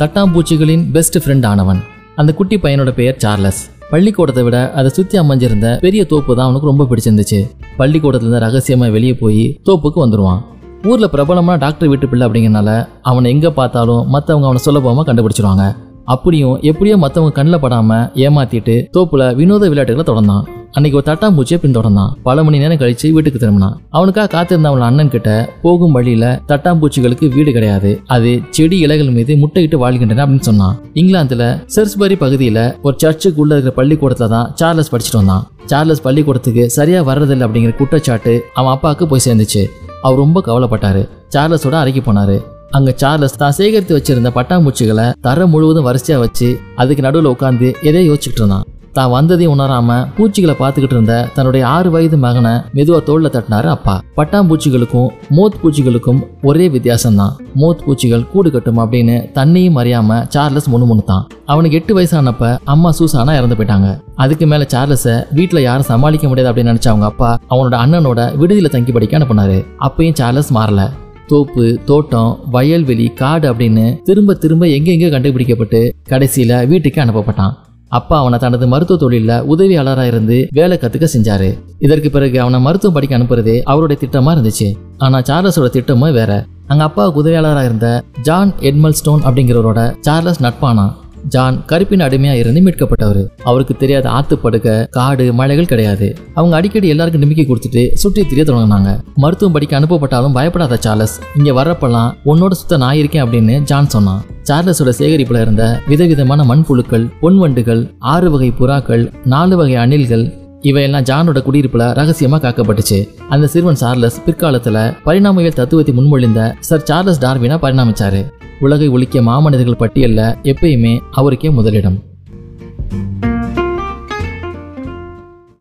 தட்டாம்பூச்சிகளின் best friend ஆனவன். அந்த குட்டி பையனோட பெயர் சார்லஸ். பள்ளிக்கூடத்தை விட அதை சுற்றி அமைஞ்சிருந்த பெரிய தோப்பு தான் அவனுக்கு ரொம்ப பிடிச்சிருந்துச்சு. பள்ளிக்கூடத்துல ரகசியமாக ரகசியமா வெளியே போய் தோப்புக்கு வந்துடுவான் ஊர்ல பிரபலமான டாக்டர் வீட்டு பிள்ளை அப்படிங்கறனால அவனை எங்க பார்த்தாலும் மற்றவங்க அவனை சுலபமாக கண்டுபிடிச்சிருவாங்க. அப்படியும் எப்படியோ மற்றவங்க கண்ணில் படாம ஏமாத்திட்டு தோப்புல வினோத விளையாட்டுகளை தொடர்ந்தான். அன்னைக்கு ஒரு தட்டாம்பூச்சியை பின்தொடர்ந்தான். பல மணி நேரம் கழிச்சு வீட்டுக்கு திரும்பினான். அவனுக்காக காத்திருந்த அவன் அண்ணன் கிட்ட போகும் வழியில தட்டாம்பூச்சிகளுக்கு வீடு கிடையாது. அது செடி இலைகள் மீது முட்டையிட்டு வாழ்கின்றன அப்படின்னு சொன்னான். இங்கிலாந்துல செர்ஸ்பரி பகுதியில ஒரு சர்ச்சுக்கு உள்ள இருக்கிற பள்ளிக்கூடத்துல தான் சார்லஸ் படிச்சுட்டு வந்தான். சார்லஸ் பள்ளிக்கூடத்துக்கு சரியா வர்றதில்லை அப்படிங்கிற குற்றச்சாட்டு அவன் அப்பாவுக்கு போய் சேர்ந்துச்சு. அவர் ரொம்ப கவலைப்பட்டாரு. சார்லஸோட அறைக்கு போனாரு. அங்க சார்லஸ் தான் சேகரித்து வச்சிருந்த பட்டாம்பூச்சிகளை தர முழுவதும் வரிசையா வச்சு அதுக்கு நடுவில் உட்காந்து எதையோ யோசிச்சுட்டு இருந்தான். தான் வந்ததை உணராம பூச்சிகளை பார்த்துக்கிட்டு இருந்த தன்னுடைய ஆறு வயது மகனை மெதுவா தோல்ல தட்டினாரு அப்பா. பட்டாம்பூச்சிகளுக்கும் மோத் பூச்சிகளுக்கும் ஒரே வித்தியாசம் தான் மோத் பூச்சிகள் கூடு கட்டும் அப்படின்னு தன்னையும் அறியாம சார்லஸ் முணுமுணுத்தான் அவனுக்கு எட்டு வயசானப்ப அம்மா சூசானா இறந்து போயிட்டாங்க. அதுக்கு மேல சார்லஸை வீட்டுல யாரும் சமாளிக்க முடியாது அப்படின்னு நினைச்ச அவங்க அப்பா அவனோட அண்ணனோட விடுதியில தங்கி படிக்க அனுப்புனாரு. அப்பயும் சார்லஸ் மாறல. தோப்பு தோட்டம் வயல்வெளி காடு அப்படின்னு திரும்ப திரும்ப எங்கெங்கே கண்டுபிடிக்கப்பட்டு கடைசியில வீட்டுக்கு அனுப்பப்பட்டான். அப்பா அவனை தனது மருத்துவ தொழில உதவியாளராக இருந்து வேலை கத்துக்க செஞ்சாரு. இதற்கு பிறகு அவனை மருத்துவம் படிக்க அனுப்புறதே அவருடைய திட்டமா இருந்துச்சு. ஆனா சார்லஸோட திட்டமும் வேற. அங்க அப்பாவுக்கு உதவியாளராக இருந்த ஜான் எட்மல் ஸ்டோன் அப்படிங்கிறவரோட சார்லஸ் நட்பானா ஜான் கருப்பின் அடிமையா இருந்து மீட்கப்பட்டவர். அவருக்கு தெரியாத ஆத்துப்படுக்க காடு மலைகள் கிடையாது. அவங்க அடிக்கடி எல்லாருக்கும் நம்பிக்கை கொடுத்துட்டு சுற்றி திரிய தொடங்கினாங்க. மருத்துவம் படிக்க அனுப்பப்பட்டாலும் பயப்படாத சார்லஸ் இங்க வர்றப்பெல்லாம் உன்னோட சுத்த நான் இருக்கேன் அப்படின்னு ஜான் சொன்னான். சார்லஸோட சேகரிப்புல இருந்த விதவிதமான மண்புழுக்கள் பொன்வண்டுகள் ஆறு வகை புறாக்கள் நாலு வகை அணில்கள் இவையெல்லாம் ஜானோட குடியிருப்புல ரகசியமா காக்கப்பட்டுச்சு. அந்த சிறுவன் சார்லஸ் பிற்காலத்துல பரிணாமவியல் தத்துவத்தை முன்மொழிந்த சர் சார்லஸ் டார்வினா பரிணாமிச்சாரு. உலகை ஒழிக்க மாமனிதர்கள் பட்டியலில் எப்பயுமே அவருக்கே முதலிடம்.